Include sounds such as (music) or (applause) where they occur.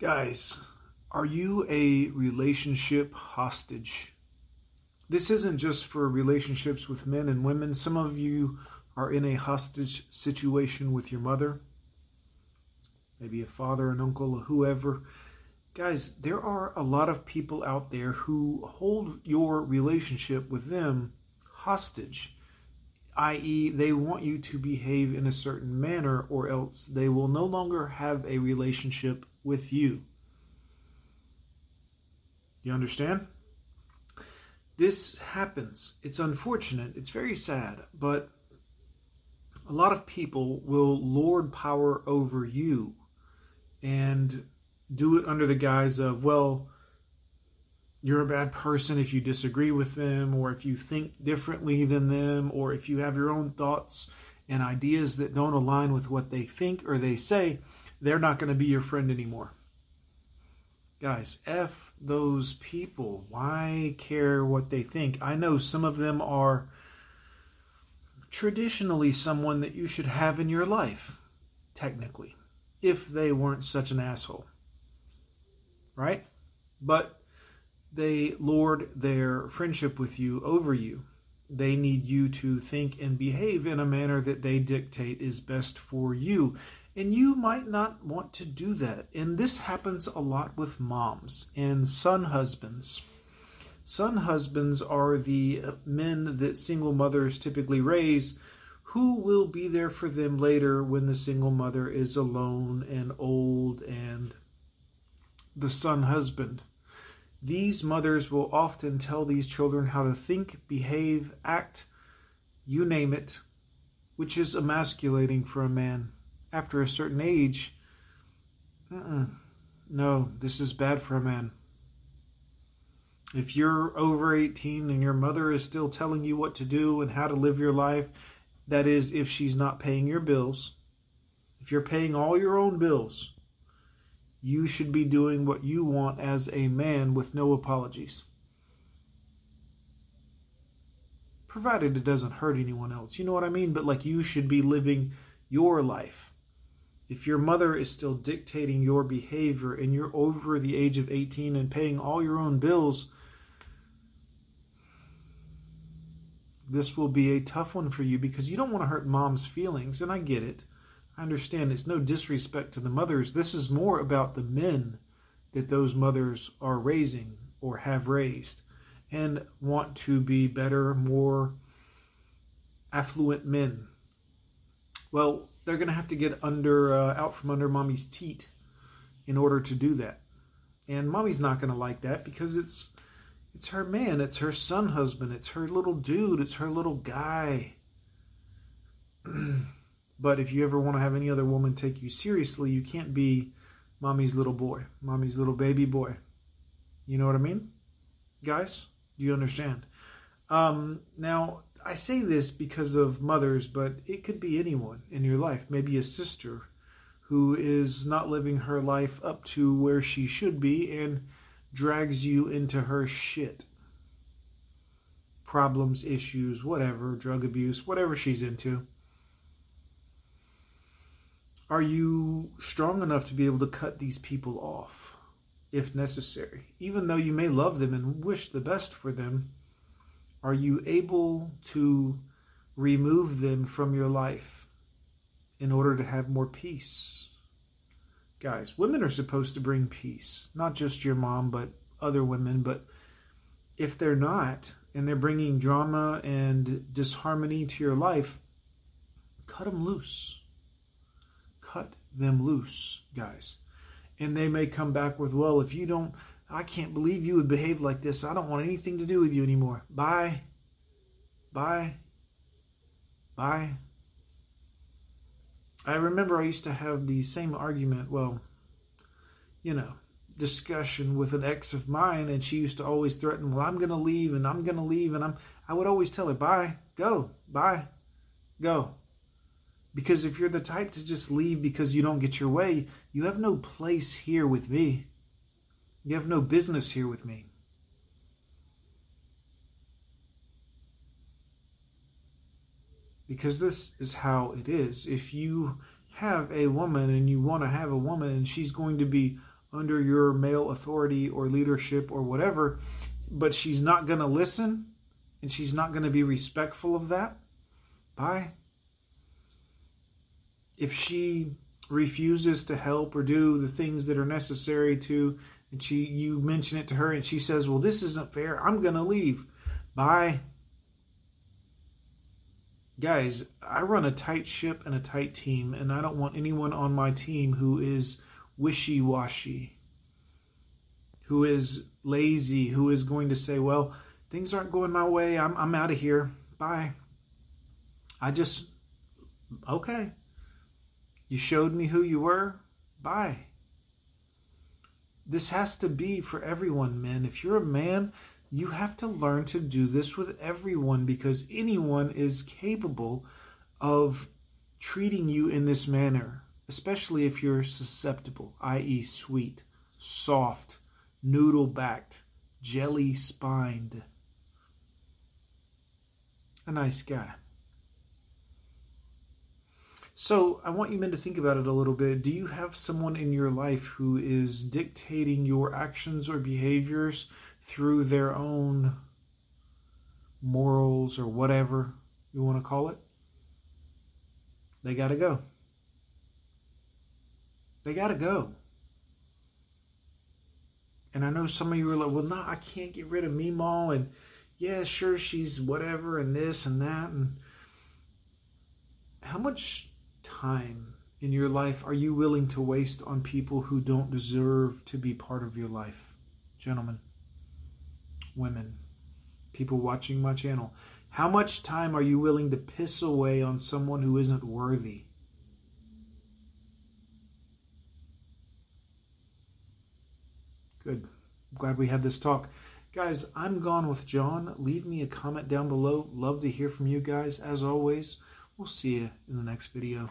Guys, are you a relationship hostage? This isn't just for relationships with men and women. Some of you are in a hostage situation with your mother, maybe a father, an uncle, or whoever. Guys, there are a lot of people out there who hold your relationship with them hostage, i.e., they want you to behave in a certain manner, or else they will no longer have a relationship with you. You understand? This happens. It's unfortunate. It's very sad. But a lot of people will lord power over you and do it under the guise of, well, you're a bad person if you disagree with them, or if you think differently than them, or if you have your own thoughts and ideas that don't align with what they think or they say they're not going to be your friend anymore. Guys, F those people. Why care what they think? I know some of them are traditionally someone that you should have in your life, technically, if they weren't such an asshole. Right? But they lord their friendship with you over you. They need you to think and behave in a manner that they dictate is best for you. And you might not want to do that. And this happens a lot with moms and son husbands. Son husbands are the men that single mothers typically raise who will be there for them later when the single mother is alone and old and the son husband. These mothers will often tell these children how to think, behave, act, you name it, which is emasculating for a man after a certain age, uh-uh, no, this is bad for a man. If you're over 18 and your mother is still telling you what to do and how to live your life, that is, if she's not paying your bills, if you're paying all your own bills, you should be doing what you want as a man with no apologies. Provided it doesn't hurt anyone else. You know what I mean? But like you should be living your life if your mother is still dictating your behavior and you're over the age of 18 and paying all your own bills, this will be a tough one for you because you don't want to hurt mom's feelings. And I get it. I understand it's no disrespect to the mothers. This is more about the men that those mothers are raising or have raised and want to be better, more affluent men. Well, they're going to have to get under uh, out from under mommy's teat in order to do that. And mommy's not going to like that because it's it's her man, it's her son husband, it's her little dude, it's her little guy. (clears throat) but if you ever want to have any other woman take you seriously, you can't be mommy's little boy, mommy's little baby boy. You know what I mean? Guys, do you understand? Um, now, I say this because of mothers, but it could be anyone in your life. Maybe a sister who is not living her life up to where she should be and drags you into her shit. Problems, issues, whatever, drug abuse, whatever she's into. Are you strong enough to be able to cut these people off if necessary? Even though you may love them and wish the best for them, are you able to remove them from your life in order to have more peace? Guys, women are supposed to bring peace, not just your mom, but other women. But if they're not, and they're bringing drama and disharmony to your life, cut them loose. Cut them loose, guys. And they may come back with, well, if you don't I can't believe you would behave like this. I don't want anything to do with you anymore. Bye. Bye. Bye. I remember I used to have the same argument, well, you know, discussion with an ex of mine, and she used to always threaten, Well, I'm gonna leave and I'm gonna leave, and I'm I would always tell her, Bye, go, bye, go. Because if you're the type to just leave because you don't get your way, you have no place here with me. You have no business here with me. Because this is how it is. If you have a woman and you want to have a woman and she's going to be under your male authority or leadership or whatever, but she's not going to listen and she's not going to be respectful of that, bye. If she refuses to help or do the things that are necessary to and she you mention it to her and she says, "Well, this isn't fair. I'm going to leave." Bye. Guys, I run a tight ship and a tight team and I don't want anyone on my team who is wishy-washy, who is lazy, who is going to say, "Well, things aren't going my way. I'm I'm out of here. Bye." I just okay. You showed me who you were. Bye. This has to be for everyone, men. If you're a man, you have to learn to do this with everyone because anyone is capable of treating you in this manner, especially if you're susceptible, i.e., sweet, soft, noodle backed, jelly spined. A nice guy. So I want you men to think about it a little bit. Do you have someone in your life who is dictating your actions or behaviors through their own morals or whatever you want to call it? They got to go. They got to go. And I know some of you are like, well, no, I can't get rid of Meemaw. And yeah, sure, she's whatever and this and that. And how much time in your life are you willing to waste on people who don't deserve to be part of your life? Gentlemen, women, people watching my channel, how much time are you willing to piss away on someone who isn't worthy? Good. glad we had this talk. Guys, I'm gone with John. Leave me a comment down below. Love to hear from you guys. As always, we'll see you in the next video.